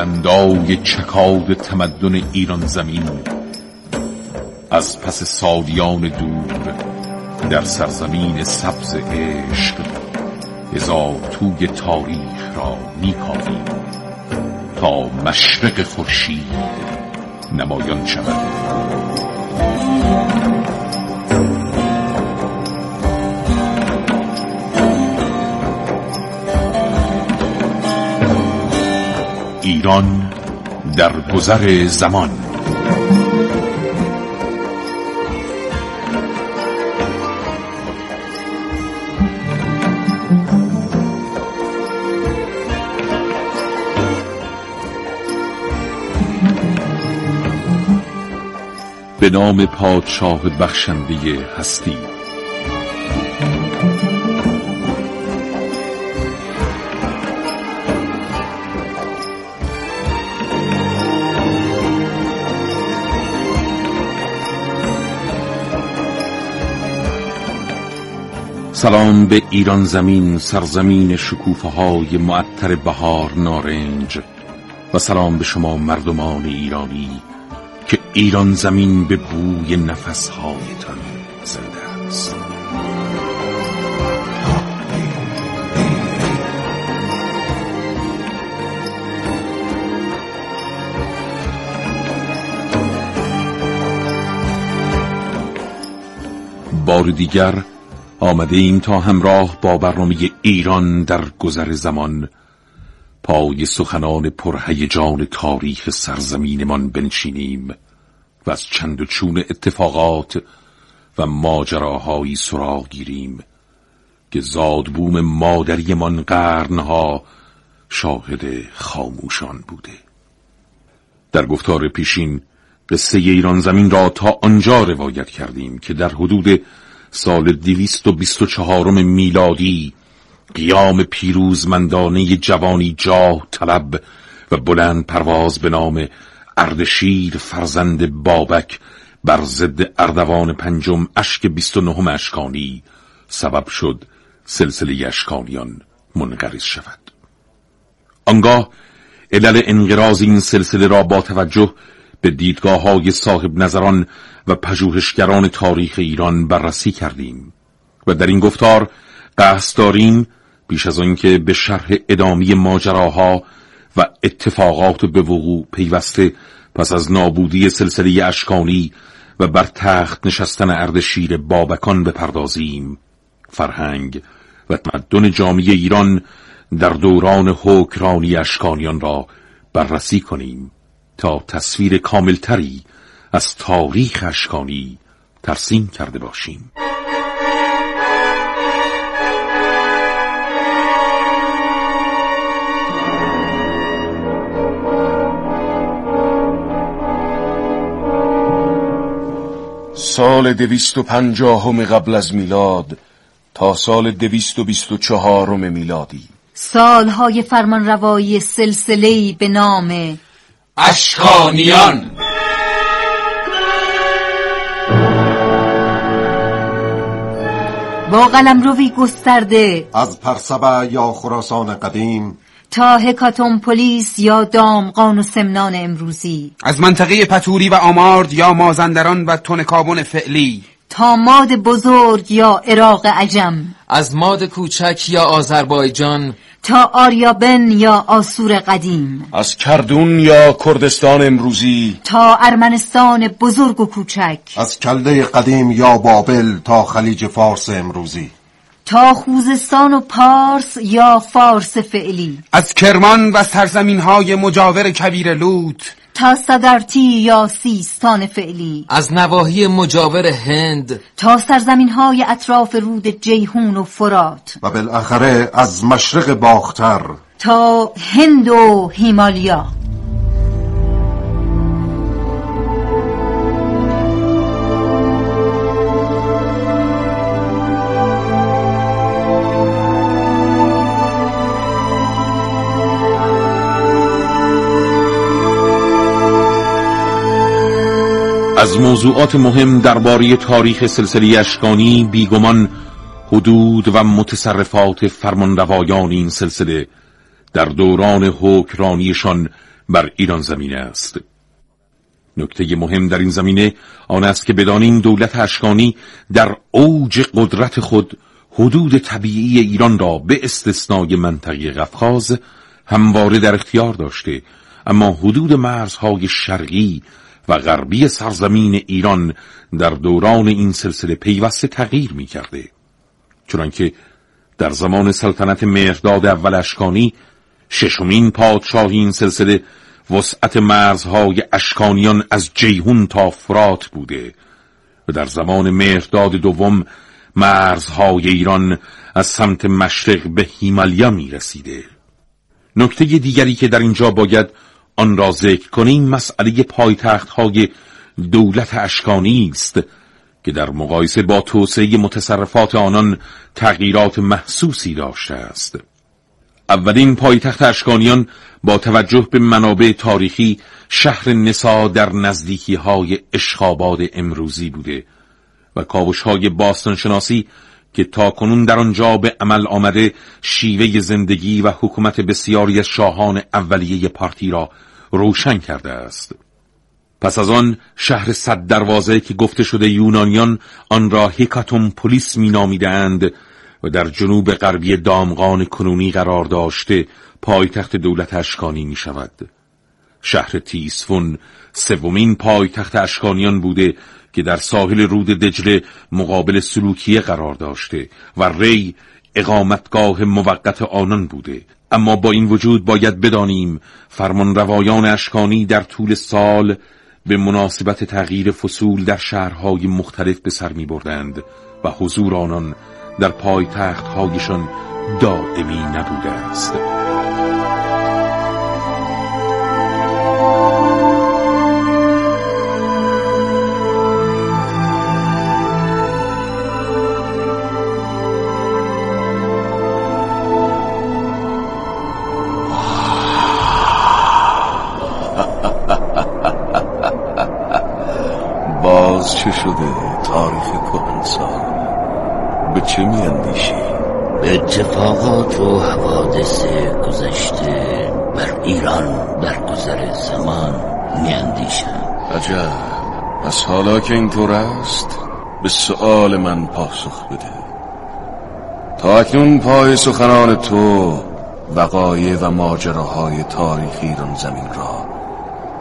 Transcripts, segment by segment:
بلندای چکاد تمدن ایران زمین. از پس سالیان دور در سرزمین سبز عشق هزار توی تاریخ را میکاویم تا مشرق خورشید نمایان شود. ایران در گذر زمان. به نام پادشاه بخشنده هستی. سلام به ایران زمین سرزمین شکوفه های معطر بهار نارنج. و سلام به شما مردمان ایرانی که ایران زمین به بوی نفسهایتان زنده است. بار دیگر آمده ایم تا همراه با برنامه ایران در گذر زمان. پای سخنان پرهیجان تاریخ سرزمینمان بنشینیم و از چند و چون اتفاقات و ماجراهایی سراغ گیریم که زادبوم مادریمان قرنها شاهد خاموشان بوده. در گفتار پیشین قصه ایران زمین را تا آنجا روایت کردیم که در حدود سال دویست و بیست و چهارم میلادی قیام پیروزمندانه جوانی جاه طلب و بلند پرواز به نام اردشیر فرزند بابک بر ضد اردوان پنجم اشک بیست و نهم اشکانی سبب شد سلسله اشکانیان منقرض شود. آنگاه علل انقراض این سلسله را با توجه به دیدگاه های صاحب نظران و پژوهشگران تاریخ ایران بررسی کردیم و در این گفتار قصد داریم بیش از آنکه به شرح ادامی ماجراها و اتفاقات به وقوع پیوسته پس از نابودی سلسله اشکانی و بر تخت نشستن اردشیر بابکان بپردازیم. فرهنگ و تمدن جامعه ایران در دوران حکرانی اشکانیان را بررسی کنیم تا تصویر کاملتری از تاریخ اشکانی ترسیم کرده باشیم. سال دویست و پنجاهم قبل از میلاد تا سال دویست و بیست و چهارم میلادی. سالهای فرمان روایی سلسلهی به نام اشکانیان. با قلم روی گسترده. از پرسبه یا خراسان قدیم. تا هکاتون پلیس یا دامقان و سمنان امروزی. از منطقه پتوری و آمارد یا مازندران و تونکابون فعلی. تا ماد بزرگ یا عراق عجم. از ماد کوچک یا آذربایجان. تا آریابن یا آسور قدیم. از کردون یا کردستان امروزی. تا ارمنستان بزرگ و کوچک. از کلده قدیم یا بابل تا خلیج فارس امروزی. تا خوزستان و پارس یا فارس فعلی. از کرمان و سرزمین های مجاور کبیر لوت تا صدرتی یا سیستان فعلی. از نواحی مجاور هند. تا سرزمین های اطراف رود جیهون و فرات. و بالاخره از مشرق باختر. تا هند و هیمالیا. از موضوعات مهم درباره تاریخ سلسله اشکانی بیگمان حدود و متصرفات فرمانروایان این سلسله در دوران حکرانیشان بر ایران زمین است. نکته مهم در این زمینه آن است که بدانیم دولت اشکانی در اوج قدرت خود حدود طبیعی ایران را به استثنای منطقه قفقاز همواره در اختیار داشته اما حدود مرزهای شرقی و غربی سرزمین ایران در دوران این سلسله پیوسته تغییر می کرده چنانکه در زمان سلطنت مهرداد اول اشکانی ششمین پادشاهی این سلسله وسعت مرزهای اشکانیان از جیهون تا فرات بوده و در زمان مهرداد دوم مرزهای ایران از سمت مشرق به هیمالیا می رسیده نکته دیگری که در اینجا باید آن را ذکر کنیم مسئله پایتخت های دولت اشکانی است که در مقایسه با توسعه متصرفات آنان تغییرات محسوسی داشته است. اولین پایتخت اشکانیان با توجه به منابع تاریخی شهر نسا در نزدیکی های اشخاباد امروزی بوده و کاوش های باستانشناسی که تاکنون در آنجا به عمل آمده شیوه زندگی و حکومت بسیاری از شاهان اولیه پارتی را روشن کرده است. پس از آن شهر صد دروازه که گفته شده یونانیان آن را هیکاتوم پلیس می نامیدند و در جنوب غربی دامغان کنونی قرار داشته پایتخت دولت اشکانی می شود شهر تیسفون سومین پایتخت اشکانیان بوده که در ساحل رود دجله مقابل سلوکیه قرار داشته و ری اقامتگاه موقت آنان بوده. اما با این وجود باید بدانیم فرمان روایان اشکانی در طول سال به مناسبت تغییر فصول در شهرهای مختلف به سر می بردند و حضور آنان در پایتخت هایشان دائمی نبوده است. باز چه شده تاریخ کهنسال؟ به چه میاندیشی؟ به اتفاقات و حوادث گذشته بر ایران در گذر زمان میاندیشم. عجب. پس حالا که اینطور است به سؤال من پاسخ بده. تا اکنون پای سخنان تو وقایع و ماجراهای تاریخ ایران زمین را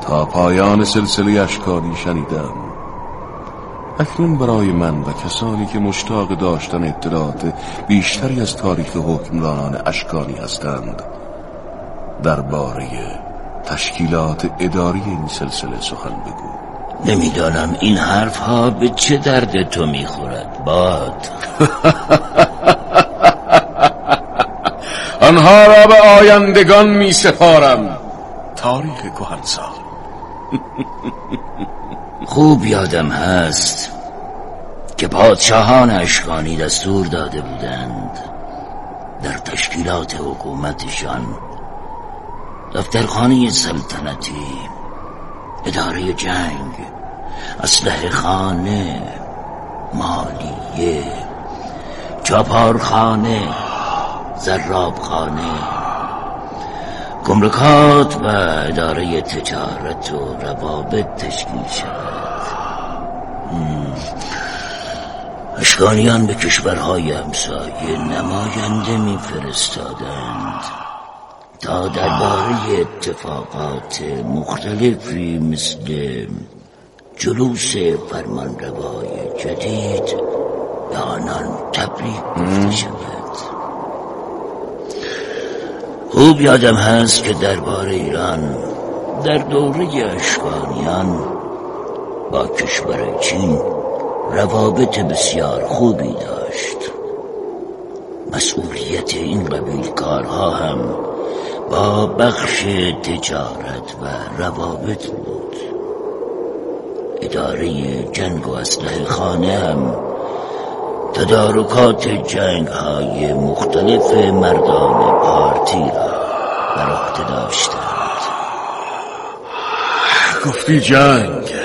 تا پایان سلسله اشکالی شنیدم. اکنون برای من و کسانی که مشتاق داشتن اطلاعات بیشتری از تاریخ حکمرانان اشکانی هستند درباره تشکیلات اداری این سلسله سخن بگو. نمی‌دانم این حرف ها به چه درد تو می‌خورد باد. آنها را به آیندگان می سپارم تاریخ کهنسال. خوب یادم هست که پادشاهان اشکانی دستور داده بودند در تشکیلات حکومتشان دفترخانه سلطنتی اداره جنگ اسلحه خانه مالیه چاپارخانه زرابخانه گمرکات و اداره تجارت و روابط تشکیل شود. اشکانیان به کشورهای همسایه نماینده میفرستادند تا درباره اتفاقات مختلفی مثل جلوس فرمانروای جدید به آنان تبریک گفته شود. خوب یادم هست که درباره ایران در دوره اشکانیان با کشور چین روابط بسیار خوبی داشت. مسئولیت این قبیل کارها هم با بخش تجارت و روابط بود. اداره جنگ و اسلحه خانه هم تدارکات جنگ های مختلف مردان پارتی را بر عهده داشتند. گفتی جنگ.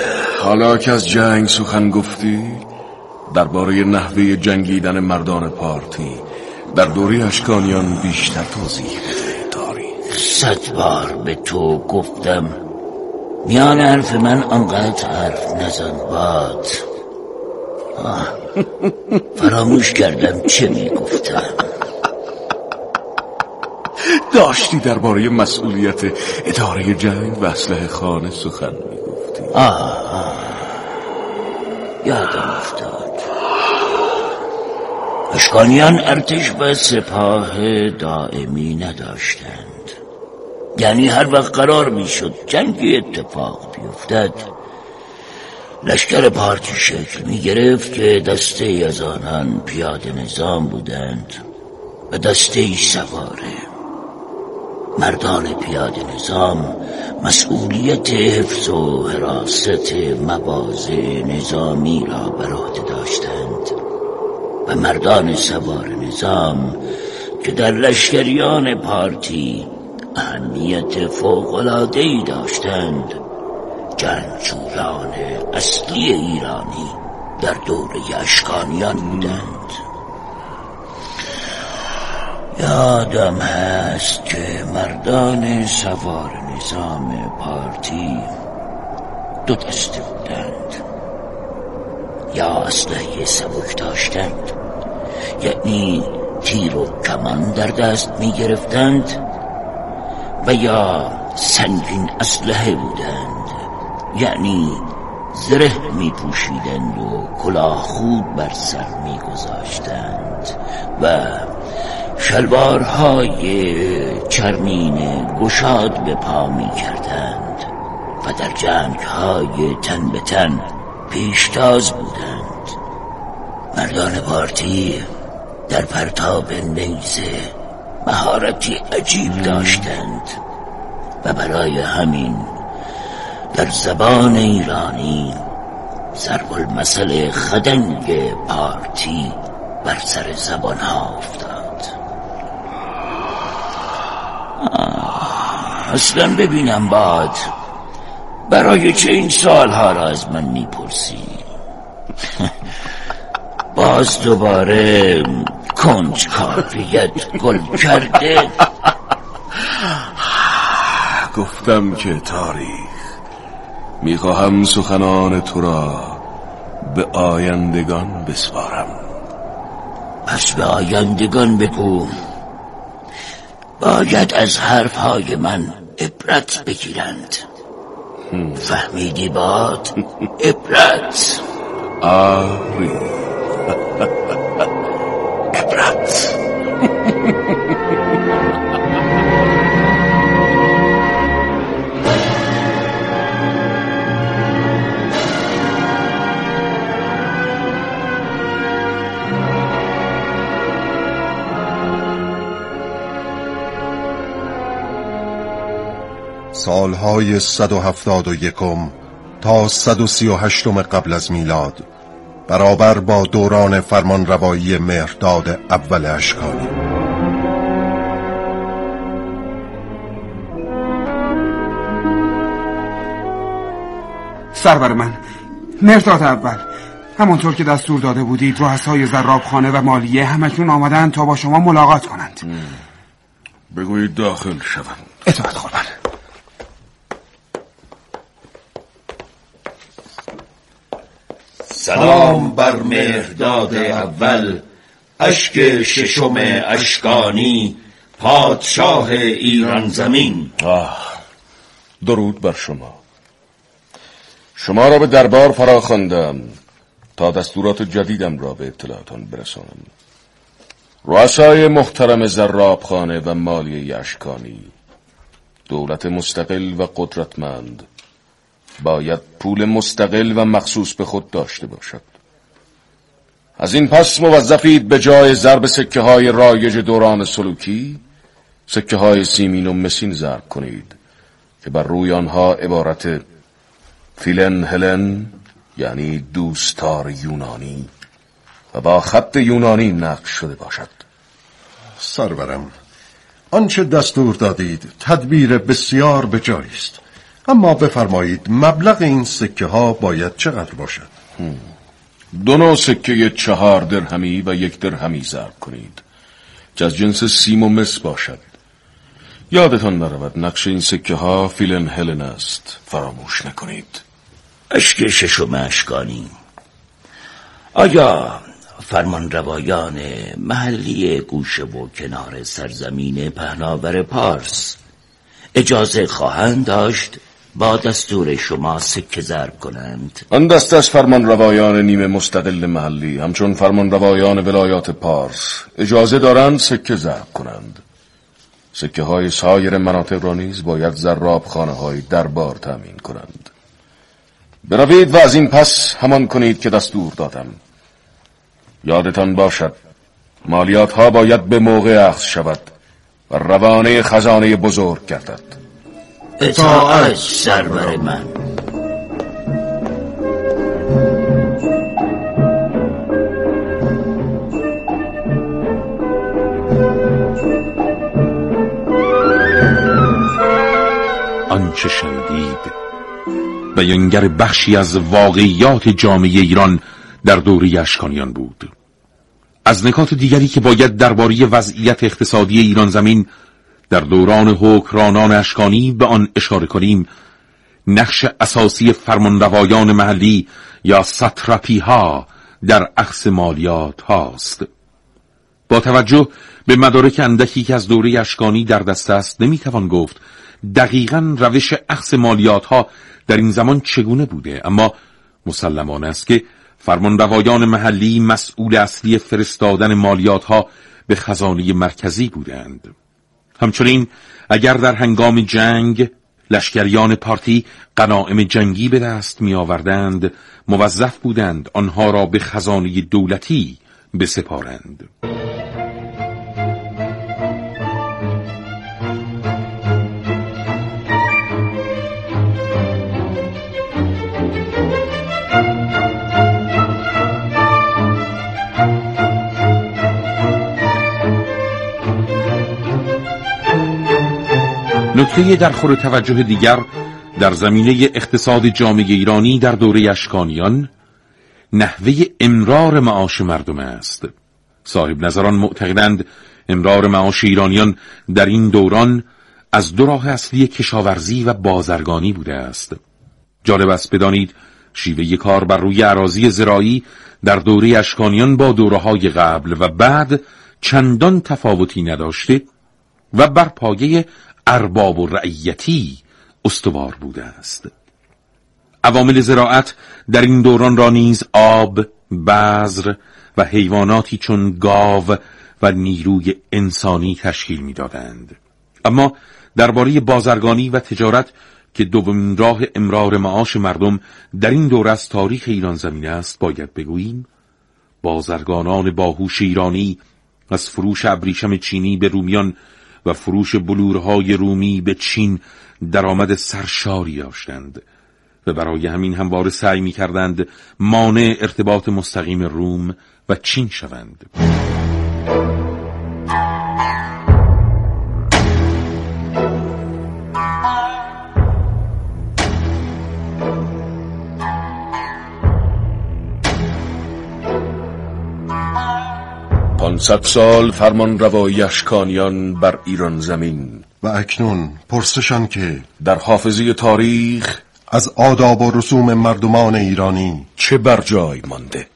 حالا که از جنگ سخن گفتی درباره نحوه جنگیدن مردان پارتی در دوره اشکانیان بیشتر توضیح بده تاریخ صد بار به تو گفتم میان حرف من آنقدر حرف نزن باد. فراموش کردم چه می‌گفتم. داشتی درباره مسئولیت اداره جنگ و اسلحه خانه سخن می‌گفتی یادم افتاد. اشکانیان ارتش و سپاه دائمی نداشتند. یعنی هر وقت قرار می‌شد جنگی اتفاق بیفتد لشکر پارتی شکل می گرفت که دسته از آنان پیاده نظام بودند و دسته سواره مردان پیاده نظام مسئولیت حفظ و حراست مواضع نظامی را بر عهده داشتند. و مردان سوار نظام که در لشکریان پارتی اهمیت فوقلادهی داشتند. جنگجویان اصلی ایرانی در دوره اشکانیان بودند. یادم هست که مردان سوار نظام پارتی دو دسته بودند. یا اسلحه سبک داشتند یعنی تیر و کمان در دست می گرفتند و یا سنگین اسلحه بودند یعنی زره می پوشیدند و کلاه خود بر سر می گذاشتند و شلوارهای چرمین گشاد به پا می کردند و در جنگ های تن به تن پیشتاز بودند. مردان پارتی در پرتاب نیزه مهارتی عجیب داشتند و برای همین در زبان ایرانی ضرب المثل خدنگ پارتی بر سر زبان ها افتاد آه، اصلا ببینم باد. برای چه این سالها را از من می‌پرسی؟ باز دوباره کنج کافیت گل کرده. گفتم که تاریخ. می‌خواهم سخنان تو را به آیندگان بسپارم. پس به آیندگان بگو. باید از حرفهای من عبرت بگیرند. فهمیدی باد؟ عبرت. آری سالهای صد و هفتاد و یکم تا صد و سی و هشتم قبل از میلاد برابر با دوران فرمانروایی مهرداد اول اشکانی. سرور من مرداد اول همانطور که دستور داده بودید رؤسای زرابخانه و مالیه همکنون آمدند تا با شما ملاقات کنند. بگویید داخل شوند اطاعت قربان سلام بر مهرداد اول اشک ششم اشکانی پادشاه ایران زمین. آه درود بر شما. شما را به دربار فرا خواندم تا دستورات جدیدم را به اطلاعتان برسانم. رؤسای محترم زرابخانه و مالیه اشکانی دولت مستقل و قدرتمند باید پول مستقل و مخصوص به خود داشته باشد. از این پس موظفید به جای ضرب سکه های رایج دوران سلوکی سکه های سیمین و مسین ضرب کنید که بر روی آنها عبارت فیلن هلن یعنی دوستار یونانی و با خط یونانی نقش شده باشد. سرورم آنچه دستور دادید تدبیر بسیار به است. اما بفرمایید مبلغ این سکه ها باید چقدر باشد؟ دو نوع سکه چهار درهمی و یک درهمی ضرب کنید. که از جنس سیم و مس باشد. یادتان نرود نقش این سکه ها فیلن هلن است. فراموش نکنید. اشک ششم اشکانی آیا فرمان روایان محلی گوشه و کنار سرزمین پهناور پارس اجازه خواهند داشت؟ با دستور شما سکه ضرب کنند. آن دست از فرمان روایان نیمه مستقل محلی همچون فرمان روایان ولایات پارس اجازه دارند سکه ضرب کنند. سکه های سایر مناطق را نیز باید زراب خانه های دربار تأمین کنند. بروید و از این پس همان کنید که دستور دادم. یادتان باشد مالیات ها باید به موقع اخذ شود و روانه خزانه بزرگ گردد. اطاعت سرور من. آنچه شنیدید بیانگر بخشی از واقعیات جامعه ایران در دوره اشکانیان بود. از نکات دیگری که باید درباره وضعیت اقتصادی ایران زمین در دوران حکرانان اشکانی به آن اشاره کنیم. نقش اساسی فرمانروایان محلی یا سطرپی ها در اخص مالیات هاست. با توجه به مدارک اندکی که از دوره اشکانی در دست است نمی‌توان گفت دقیقا روش اخص مالیات ها در این زمان چگونه بوده. اما مسلمان است که فرمانروایان محلی مسئول اصلی فرستادن مالیات ها به خزانه مرکزی بودند. همچنین اگر در هنگام جنگ لشکریان پارتی قناعم جنگی به دست می آوردند موظف بودند آنها را به خزانه دولتی بسپارند. نکته در خور توجه دیگر در زمینه اقتصاد جامعه ایرانی در دوره اشکانیان نحوه امرار معاش مردم است. صاحب نظران معتقدند امرار معاش ایرانیان در این دوران از دو راه اصلی کشاورزی و بازرگانی بوده است. جالب است بدانید شیوه کار بر روی عراضی زراعی در دوره اشکانیان با دوره های قبل و بعد چندان تفاوتی نداشته و بر پایه ارباب و رعیتی استوار بوده است عوامل زراعت در این دوران را نیز آب، بذر و حیواناتی چون گاو و نیروی انسانی تشکیل می‌دادند. اما درباره بازرگانی و تجارت که دومین راه امرار معاش مردم در این دور از تاریخ ایران زمین است باید بگوییم بازرگانان باهوش ایرانی از فروش ابریشم چینی به رومیان و فروش بلورهای رومی به چین درآمد سرشاری داشتند و برای همین همواره سعی می کردند مانع ارتباط مستقیم روم و چین شوند. پانصد سال فرمان روایی اشکانیان بر ایران زمین. و اکنون پرسشان که در حافظه تاریخ از آداب و رسوم مردمان ایرانی چه بر جای مانده؟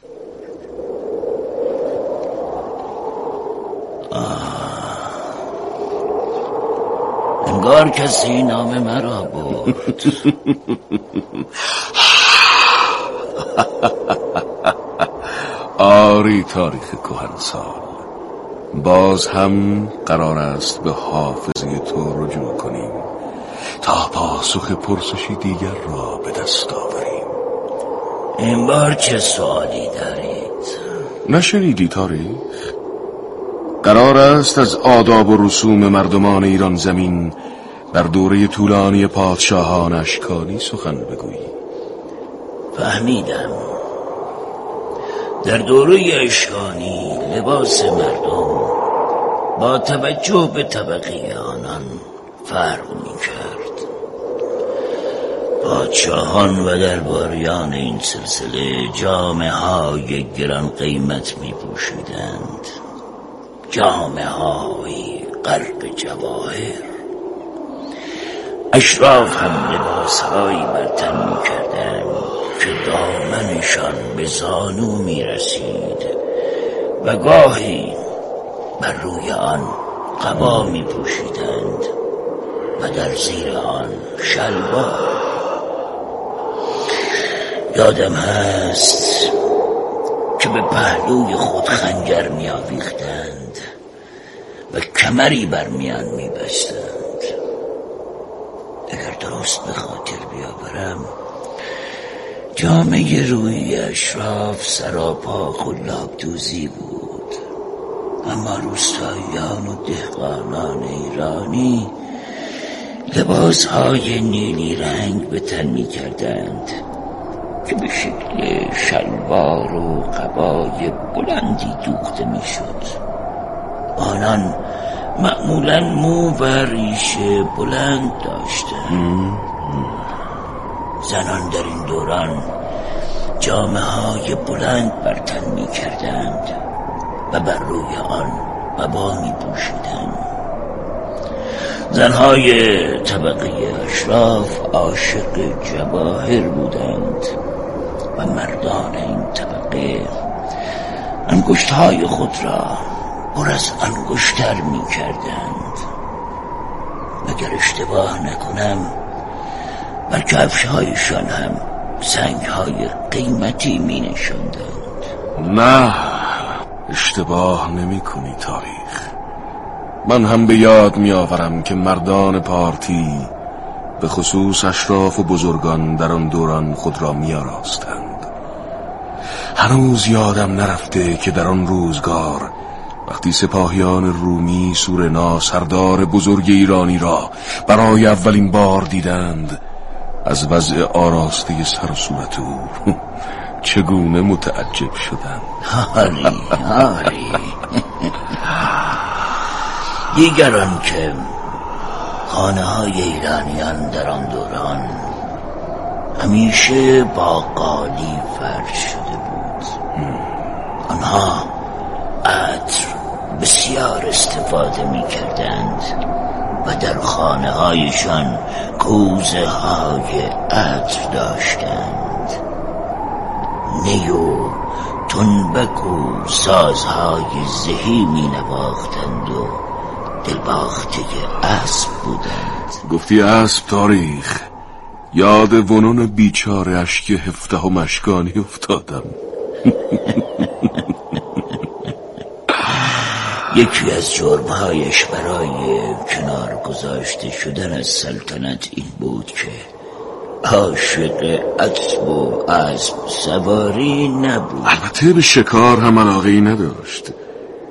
انگار کسی نام مرا بود آری تاریخ کهنسال. باز هم قرار است به حافظه تو رجوع کنیم تا پاسخ پرسشی دیگر را به دست آوریم. این بار چه سوالی دارید؟ نشنیدی تاریخ؟ قرار است از آداب و رسوم مردمان ایران زمین در دوره طولانی پادشاهان اشکانی سخن بگویی. فهمیدم. در دوره اشکانی لباس مردم با توجه به طبقه آنان فرق می کرد پادشاهان و درباریان این سلسله جامعه های گران قیمت می پوشیدند جامعه های غرق جواهر. اشراف هم لباسهایی بر تن می کردن که دامنشان به زانو می رسید و گاهی بر روی آن قبا می پوشیدند و در زیر آن شلوار. یادم هست که به پهلوی خود خنجر می و کمری بر میان می بستند اگر درست به خاطر بیاورم جامعه روی اشراف سراپا خلاب دوزی بود. اما روستاییان و دهقانان ایرانی لباس های نیلی رنگ به تن می کردند که به شکل شلوار و قبای بلندی دوخته می شد آنان معمولا مو و ریشه بلند داشتند. زنان در این دوران جامعه های بلند بر تن می کردند و بر روی آن قبا می پوشیدند زنهای طبقه اشراف عاشق جواهر بودند و مردان این طبقه انگشتهای خود را پر از انگشتر می کردند اگر اشتباه نکنم بر کفشهایشان هم سنگهای قیمتی می نشندند نه اشتباه نمی کنی تاریخ. من هم به یاد می آورم که مردان پارتی به خصوص اشراف و بزرگان در آن دوران خود را می آراستند هنوز یادم نرفته که در آن روزگار وقتی سپاهیان رومی سورنا سردار بزرگ ایرانی را برای اولین بار دیدند از وضع آراسته سر و صورت او چگونه متعجب شدند آری آری. دیگران که خانه های ایرانیان در آن دوران همیشه با قالی فرش شده بود. آنها عطر بسیار استفاده می کردند در خانه هایشان کوزه های عطر داشتند. نیو تنبک و سازهای زهی می نواختند و دلباخته اسب بودند. گفتی اسب تاریخ. یاد ونون بیچاره اشک هفته و مشکانی افتادم. یکی از جرمهایش برای کنار گذاشته شدن از سلطنت این بود که عاشق اسب و اسب سواری نبود. البته به شکار هم علاقه نداشت.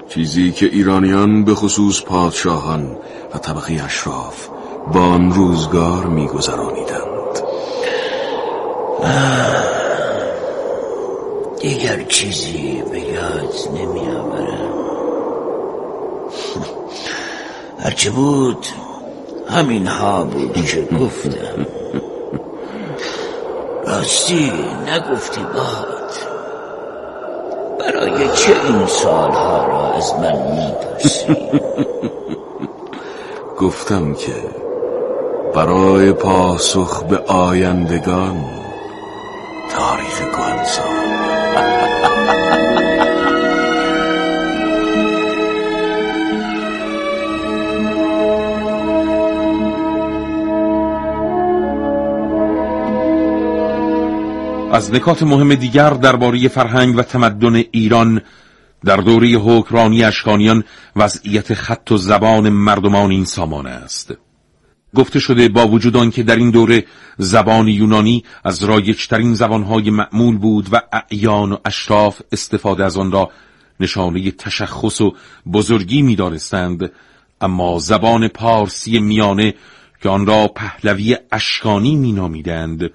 چیزی که ایرانیان به خصوص پادشاهان و طبقه اشراف با آن روزگار میگذرانیدند. دیگر چیزی به یاد نمی آورم هرچه بود همین ها بود که گفتم. راستی نگفتی باد. برای چه این سالها را از من می‌پرسی؟ گفتم که برای پاسخ به آیندگان از نکات مهم دیگر درباره فرهنگ و تمدن ایران در دوره حکمرانی اشکانیان وضعیت خط و زبان مردمان این سامانه است. گفته شده با وجود آنکه در این دوره زبان یونانی از رایجترین زبانهای معمول بود و اعیان و اشراف استفاده از آن را نشانه تشخص و بزرگی می‌دانستند. اما زبان پارسی میانه که آن را پهلوی اشکانی مینامیدند.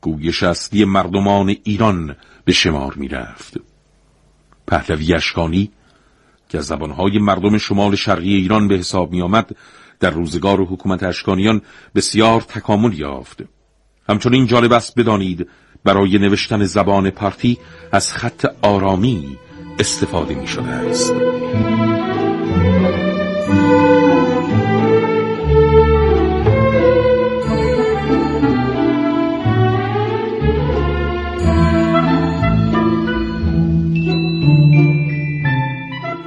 گویش اصلی مردمان ایران به شمار می رفت پهلوی اشکانی که از زبانهای مردم شمال شرقی ایران به حساب می آمد در روزگار حکومت اشکانیان بسیار تکامل یافت. همچنین جالب است بدانید برای نوشتن زبان پارتی از خط آرامی استفاده می شده است.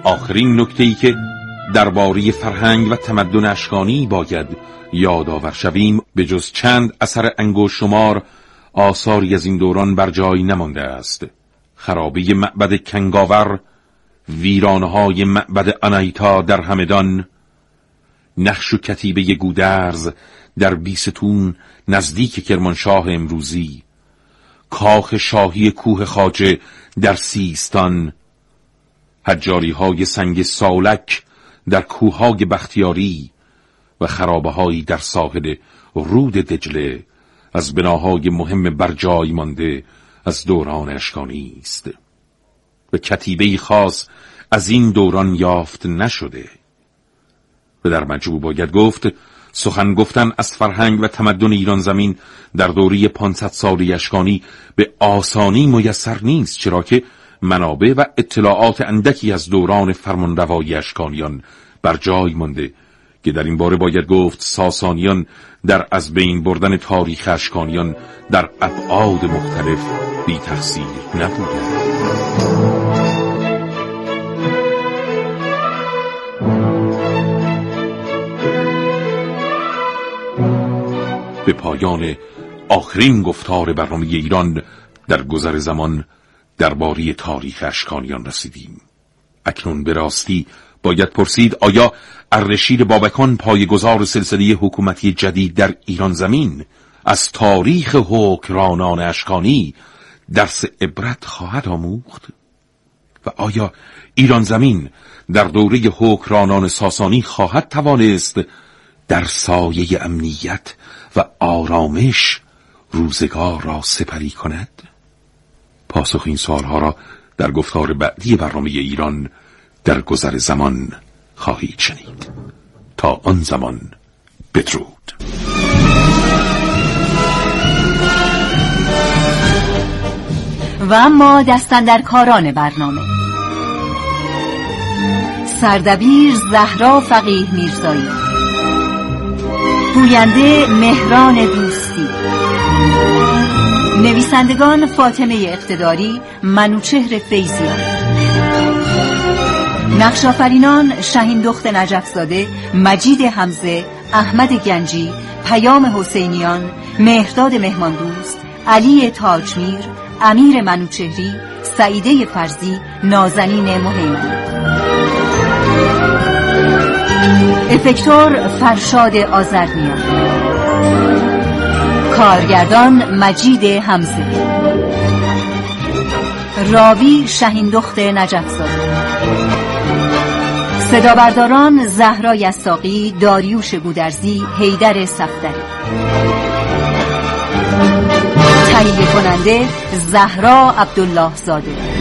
آخرین نکته ای که درباره فرهنگ و تمدن اشکانی باید یادآور شویم به جز چند اثر انگوش شمار آثاری از این دوران بر جای نمانده است. خرابه معبد کنگاور ویرانهای معبد آنایتا در همدان نقش و کتیبه گودرز در بیستون نزدیک کرمانشاه امروزی کاخ شاهی کوه خاجه در سیستان حجاری های سنگ سالک در کوههای بختیاری و خرابه در ساحل رود دجله از بناهای مهم بر جای مانده از دوران اشکانی است. و کتیبه خاص از این دوران یافت نشده. و در مجموع باید گفت سخن گفتن از فرهنگ و تمدن ایران زمین در دوری 500 سالی اشکانی به آسانی میسر نیست چرا که منابع و اطلاعات اندکی از دوران فرمانروایی اشکانیان بر جای مانده که در این باره باید گفت ساسانیان در از بین بردن تاریخ اشکانیان در ابعاد مختلف بی تحصیل نبودند. به پایان آخرین گفتار برنامه ایران در گذر زمان درباره تاریخ اشکانیان رسیدیم اکنون به راستی باید پرسید آیا اردشیر بابکان پایگزار سلسله حکومتی جدید در ایران زمین از تاریخ حکرانان اشکانی درس عبرت خواهد آموخت؟ و آیا ایران زمین در دوره حکرانان ساسانی خواهد توانست در سایه امنیت و آرامش روزگار را سپری کند؟ پاسخ این سالها را در گفتار بعدی برنامه ایران در گذر زمان خواهید شنید. تا آن زمان بدرود. و اما دستن در کاران برنامه. سردبیر زهرا فقیه میرزایی. گوینده مهران دوستی. نویسندگان فاطمه اقتداری منوچهر فیزیان نقشافرینان شهین دخت نجفزاده مجید حمزه احمد گنجی پیام حسینیان مهرداد مهماندوست علی تاجمیر امیر منوچهری سعیده فرزی نازنین مهیمن. افکتور فرشاد آزرنیان کارگردان مجید حمزه راوی شهین دخت نجفزاده. صدا برداران زهرا یساقی داریوش گودرزی حیدر صفدری. تهیه کننده زهرا عبدالله زاده